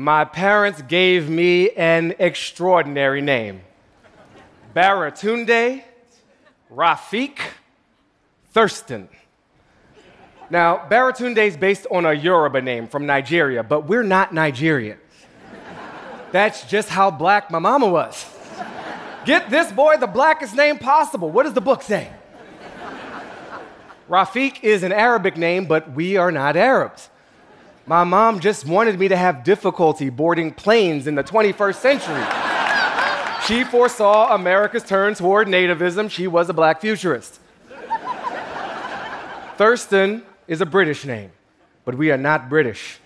My parents gave me an extraordinary name Baratunde Rafiq Thurston. Now, Baratunde is based on a Yoruba name from Nigeria, but we're not Nigerian. That's just how black my mama was. Get this boy the blackest name possible. What does the book say? Rafiq is an Arabic name, but we are not Arabs. My mom just wanted me to have difficulty boarding planes in the 21st century. she foresaw America's turn toward nativism. She was a black futurist. Thurston is a British name, but we are not British.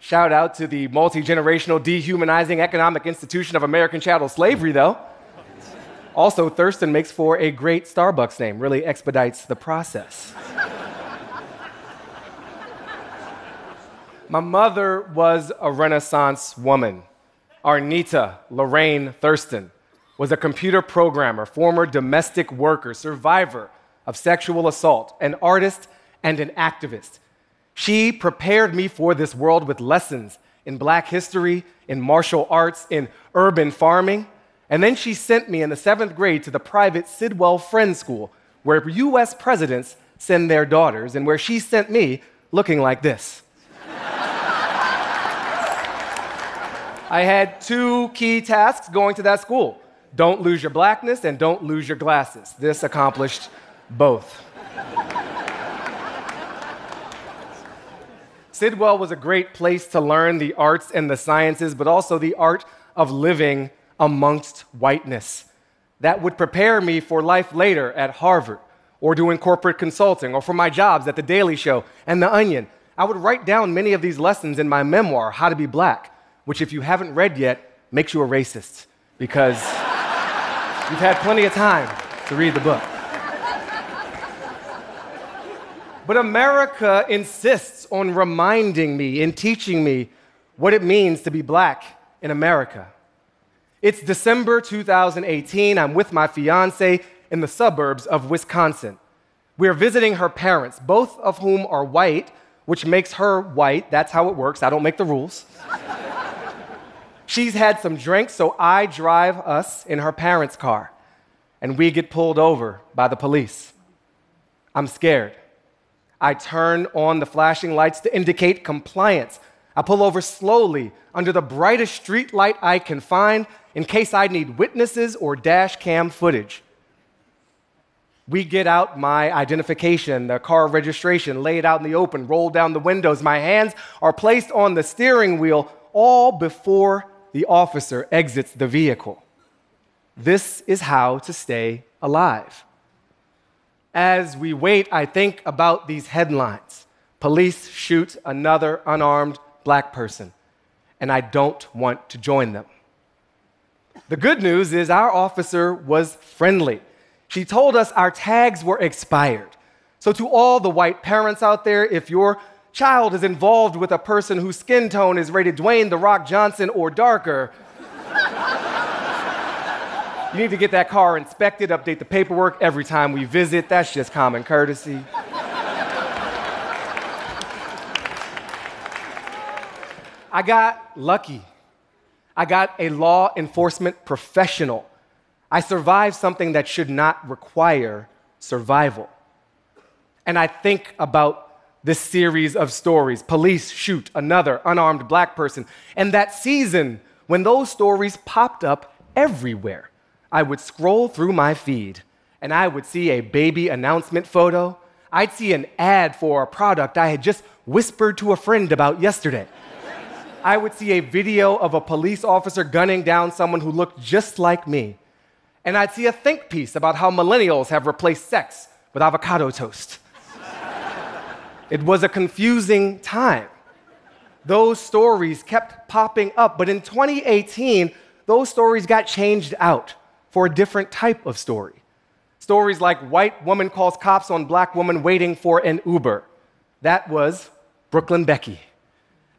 Shout out to the multi generational dehumanizing economic institution of American chattel slavery, though. Also, Thurston makes for a great Starbucks name, really expedites the process. My mother was a Renaissance woman. Arnita Lorraine Thurston was a computer programmer, former domestic worker, survivor of sexual assault, an artist, and an activist. She prepared me for this world with lessons in black history, in martial arts, in urban farming. And then she sent me in the seventh grade to the private Sidwell Friends School, where US presidents send their daughters, and where she sent me looking like this. I had two key tasks going to that school don't lose your blackness and don't lose your glasses. This accomplished both. Sidwell was a great place to learn the arts and the sciences, but also the art of living amongst whiteness. That would prepare me for life later at Harvard, or doing corporate consulting, or for my jobs at The Daily Show and The Onion. I would write down many of these lessons in my memoir, How to Be Black, which, if you haven't read yet, makes you a racist because you've had plenty of time to read the book. But America insists on reminding me and teaching me what it means to be black in America. It's December 2018. I'm with my fiance in the suburbs of Wisconsin. We're visiting her parents, both of whom are white, which makes her white. That's how it works. I don't make the rules. She's had some drinks, so I drive us in her parents' car, and we get pulled over by the police. I'm scared. I turn on the flashing lights to indicate compliance. I pull over slowly under the brightest street light I can find in case I need witnesses or dash cam footage. We get out my identification, the car registration, lay it out in the open, roll down the windows. My hands are placed on the steering wheel, all before the officer exits the vehicle. This is how to stay alive. As we wait, I think about these headlines Police shoot another unarmed black person, and I don't want to join them. The good news is our officer was friendly. She told us our tags were expired. So, to all the white parents out there, if your child is involved with a person whose skin tone is rated Dwayne The Rock Johnson or darker, you need to get that car inspected, update the paperwork every time we visit. That's just common courtesy. I got lucky. I got a law enforcement professional. I survived something that should not require survival. And I think about this series of stories police shoot another unarmed black person. And that season, when those stories popped up everywhere, I would scroll through my feed and I would see a baby announcement photo. I'd see an ad for a product I had just whispered to a friend about yesterday. I would see a video of a police officer gunning down someone who looked just like me. And I'd see a think piece about how millennials have replaced sex with avocado toast. It was a confusing time. Those stories kept popping up, but in 2018, those stories got changed out for a different type of story. Stories like white woman calls cops on black woman waiting for an Uber. That was Brooklyn Becky.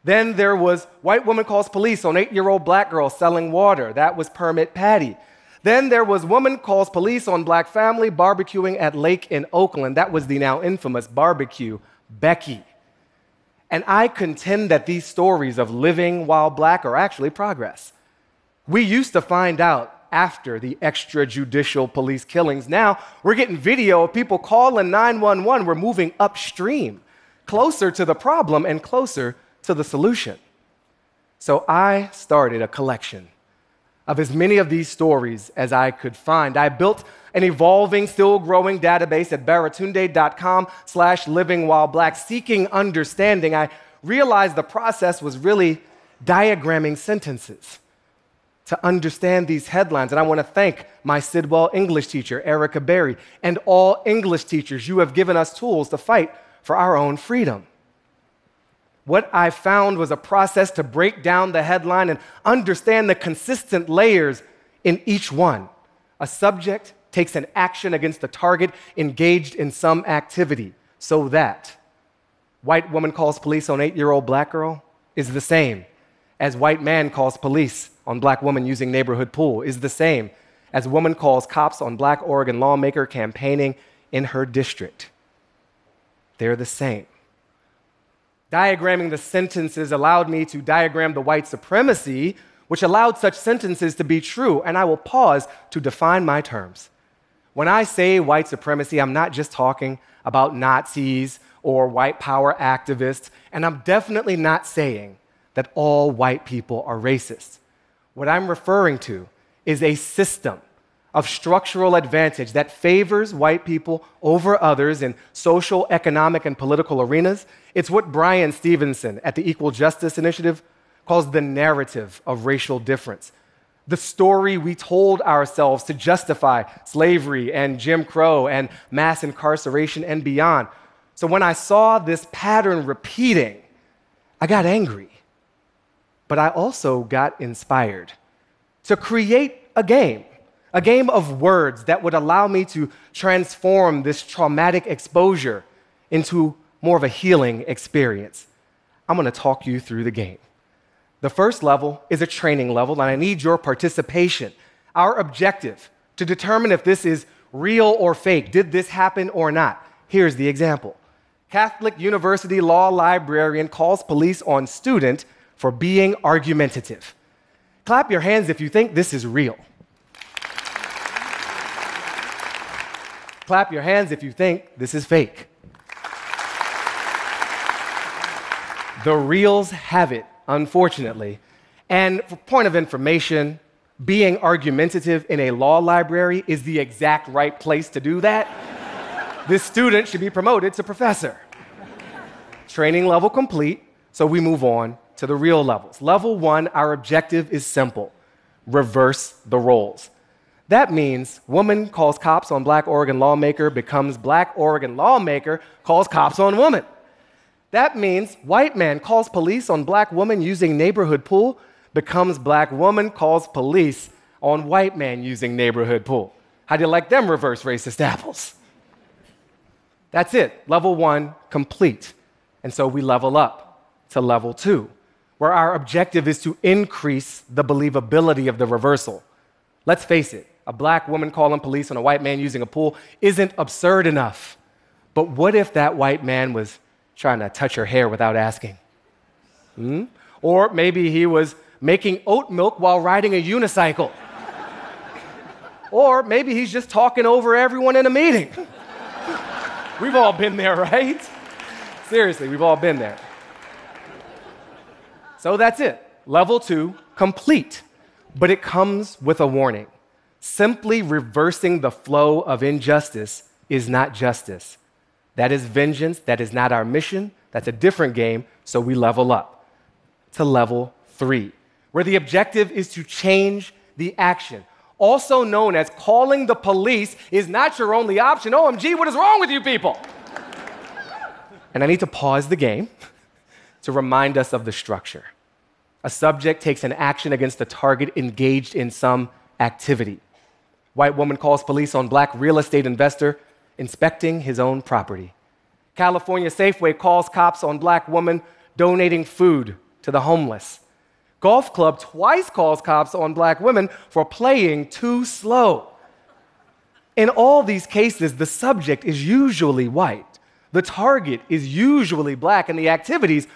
Then there was white woman calls police on eight year old black girl selling water. That was Permit Patty. Then there was woman calls police on black family barbecuing at lake in Oakland. That was the now infamous barbecue Becky. And I contend that these stories of living while black are actually progress. We used to find out after the extrajudicial police killings. Now we're getting video of people calling 911. We're moving upstream, closer to the problem and closer to the solution. So I started a collection of as many of these stories as I could find. I built an evolving, still growing database at baratunde.com slash living while black, seeking understanding. I realized the process was really diagramming sentences to understand these headlines. And I want to thank my Sidwell English teacher, Erica Berry, and all English teachers. You have given us tools to fight for our own freedom. What I found was a process to break down the headline and understand the consistent layers in each one. A subject takes an action against the target engaged in some activity, so that white woman calls police on eight year old black girl is the same as white man calls police on black woman using neighborhood pool, is the same as woman calls cops on black Oregon lawmaker campaigning in her district. They're the same. Diagramming the sentences allowed me to diagram the white supremacy, which allowed such sentences to be true, and I will pause to define my terms. When I say white supremacy, I'm not just talking about Nazis or white power activists, and I'm definitely not saying that all white people are racist. What I'm referring to is a system of structural advantage that favors white people over others in social, economic, and political arenas. It's what Bryan Stevenson at the Equal Justice Initiative calls the narrative of racial difference. The story we told ourselves to justify slavery and Jim Crow and mass incarceration and beyond. So when I saw this pattern repeating, I got angry. But I also got inspired to create a game a game of words that would allow me to transform this traumatic exposure into more of a healing experience. I'm to talk you through the game. The first level is a training level, and I need your participation. Our objective to determine if this is real or fake, did this happen or not? Here's the example Catholic University law librarian calls police on student for being argumentative. Clap your hands if you think this is real. Clap your hands if you think this is fake. The reals have it, unfortunately. And for point of information, being argumentative in a law library is the exact right place to do that. this student should be promoted to professor. Training level complete, so we move on to the real levels. Level one, our objective is simple reverse the roles. That means woman calls cops on black Oregon lawmaker becomes black Oregon lawmaker calls cops on woman. That means white man calls police on black woman using neighborhood pool becomes black woman calls police on white man using neighborhood pool. How do you like them reverse racist apples? That's it. Level one complete. And so we level up to level two, where our objective is to increase the believability of the reversal. Let's face it, a black woman calling police on a white man using a pool isn't absurd enough. But what if that white man was trying to touch her hair without asking? Hmm? Or maybe he was making oat milk while riding a unicycle. or maybe he's just talking over everyone in a meeting. we've all been there, right? Seriously, we've all been there. So that's it. Level two, complete. But it comes with a warning. Simply reversing the flow of injustice is not justice. That is vengeance. That is not our mission. That's a different game. So we level up to level three, where the objective is to change the action. Also known as calling the police is not your only option. OMG, what is wrong with you people? and I need to pause the game to remind us of the structure. A subject takes an action against a target engaged in some activity. White woman calls police on black real estate investor inspecting his own property. California Safeway calls cops on black woman donating food to the homeless. Golf club twice calls cops on black women for playing too slow. In all these cases, the subject is usually white, the target is usually black, and the activities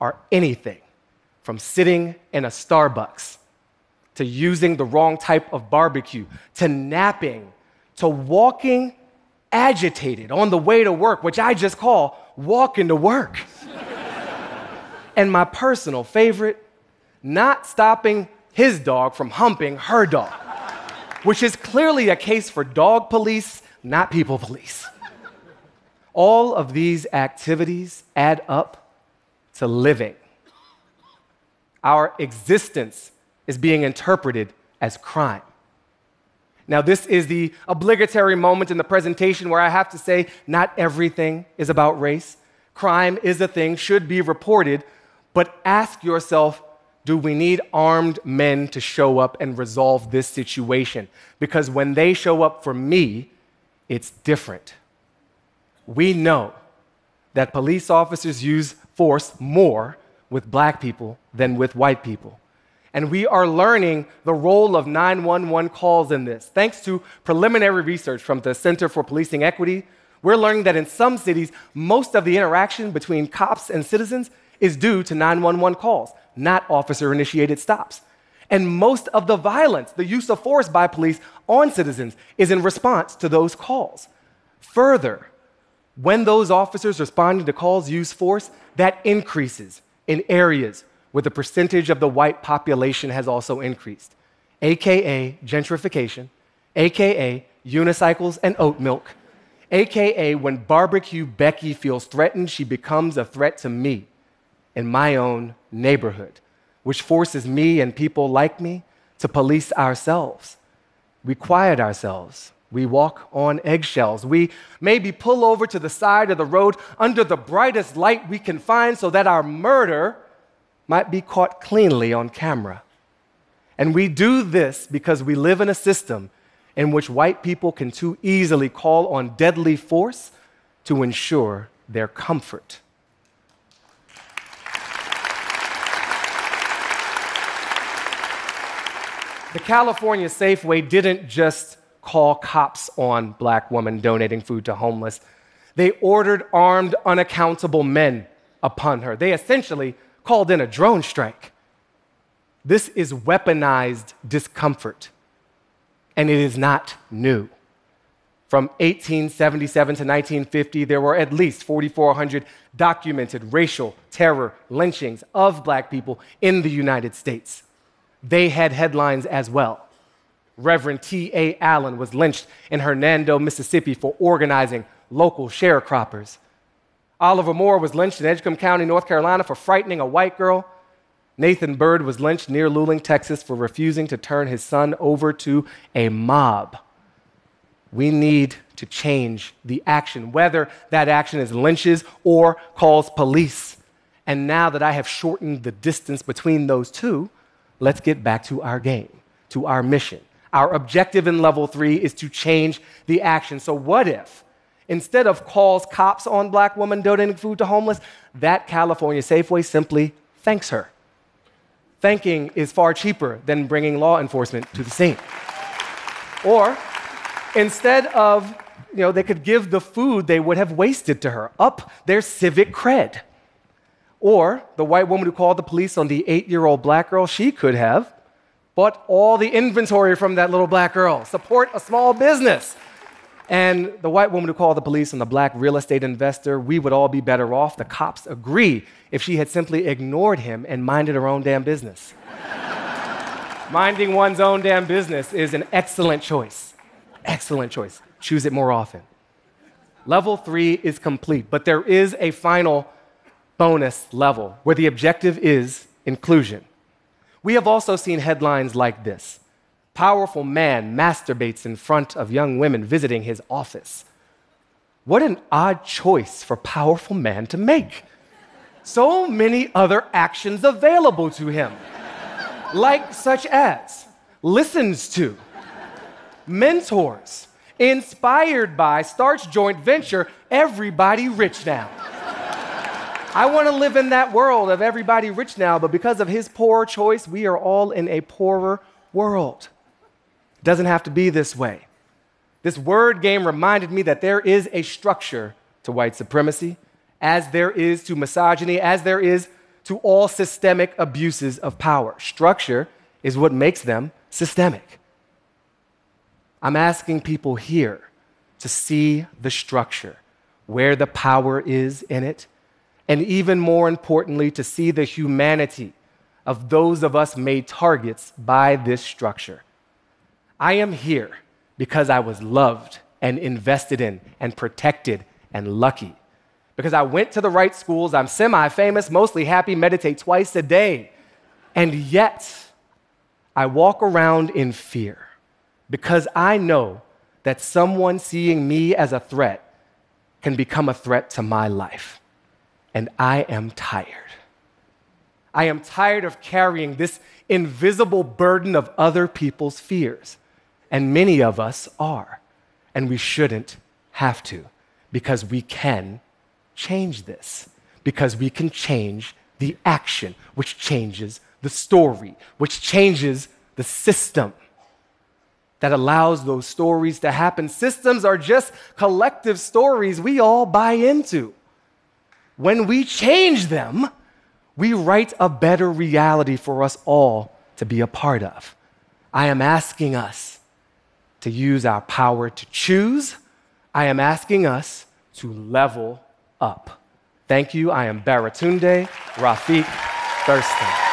are anything from sitting in a Starbucks to using the wrong type of barbecue to napping to walking agitated on the way to work, which I just call walking to work. and my personal favorite, not stopping his dog from humping her dog, which is clearly a case for dog police, not people police. All of these activities add up to living. Our existence is being interpreted as crime. Now, this is the obligatory moment in the presentation where I have to say not everything is about race. Crime is a thing, should be reported, but ask yourself do we need armed men to show up and resolve this situation? Because when they show up for me, it's different. We know that police officers use force more with black people than with white people. And we are learning the role of 911 calls in this. Thanks to preliminary research from the Center for Policing Equity, we're learning that in some cities, most of the interaction between cops and citizens is due to 911 calls, not officer initiated stops. And most of the violence, the use of force by police on citizens, is in response to those calls. Further, when those officers responding to calls use force, that increases in areas where the percentage of the white population has also increased, aka gentrification, aka unicycles and oat milk, aka when barbecue Becky feels threatened, she becomes a threat to me in my own neighborhood, which forces me and people like me to police ourselves. We quiet ourselves. We walk on eggshells. We maybe pull over to the side of the road under the brightest light we can find so that our murder might be caught cleanly on camera. And we do this because we live in a system in which white people can too easily call on deadly force to ensure their comfort. The California Safeway didn't just call cops on black women donating food to homeless. They ordered armed, unaccountable men upon her. They essentially called in a drone strike. This is weaponized discomfort, and it is not new. From 1877 to 1950, there were at least 4,400 documented racial terror lynchings of black people in the United States. They had headlines as well. Reverend T.A. Allen was lynched in Hernando, Mississippi for organizing local sharecroppers. Oliver Moore was lynched in Edgecombe County, North Carolina, for frightening a white girl. Nathan Bird was lynched near Luling, Texas, for refusing to turn his son over to a mob. We need to change the action, whether that action is lynches or calls police. And now that I have shortened the distance between those two, let's get back to our game, to our mission. Our objective in level three is to change the action. So, what if instead of calls cops on black women donating food to homeless, that California Safeway simply thanks her. Thanking is far cheaper than bringing law enforcement to the scene. Or instead of, you know, they could give the food they would have wasted to her, up their civic cred. Or the white woman who called the police on the eight year old black girl, she could have bought all the inventory from that little black girl, support a small business. And the white woman who called the police on the black real estate investor, we would all be better off. The cops agree if she had simply ignored him and minded her own damn business. Minding one's own damn business is an excellent choice. Excellent choice. Choose it more often. Level three is complete, but there is a final bonus level where the objective is inclusion. We have also seen headlines like this powerful man masturbates in front of young women visiting his office. What an odd choice for powerful man to make. So many other actions available to him, like such as listens to, mentors, inspired by, starts joint venture, everybody rich now. I want to live in that world of everybody rich now, but because of his poor choice, we are all in a poorer world doesn't have to be this way. This word game reminded me that there is a structure to white supremacy, as there is to misogyny, as there is to all systemic abuses of power. Structure is what makes them systemic. I'm asking people here to see the structure, where the power is in it, and even more importantly, to see the humanity of those of us made targets by this structure. I am here because I was loved and invested in and protected and lucky. Because I went to the right schools, I'm semi famous, mostly happy, meditate twice a day. And yet, I walk around in fear because I know that someone seeing me as a threat can become a threat to my life. And I am tired. I am tired of carrying this invisible burden of other people's fears. And many of us are. And we shouldn't have to because we can change this, because we can change the action, which changes the story, which changes the system that allows those stories to happen. Systems are just collective stories we all buy into. When we change them, we write a better reality for us all to be a part of. I am asking us to use our power to choose. I am asking us to level up. Thank you. I am Baratunde Rafiq Thurston.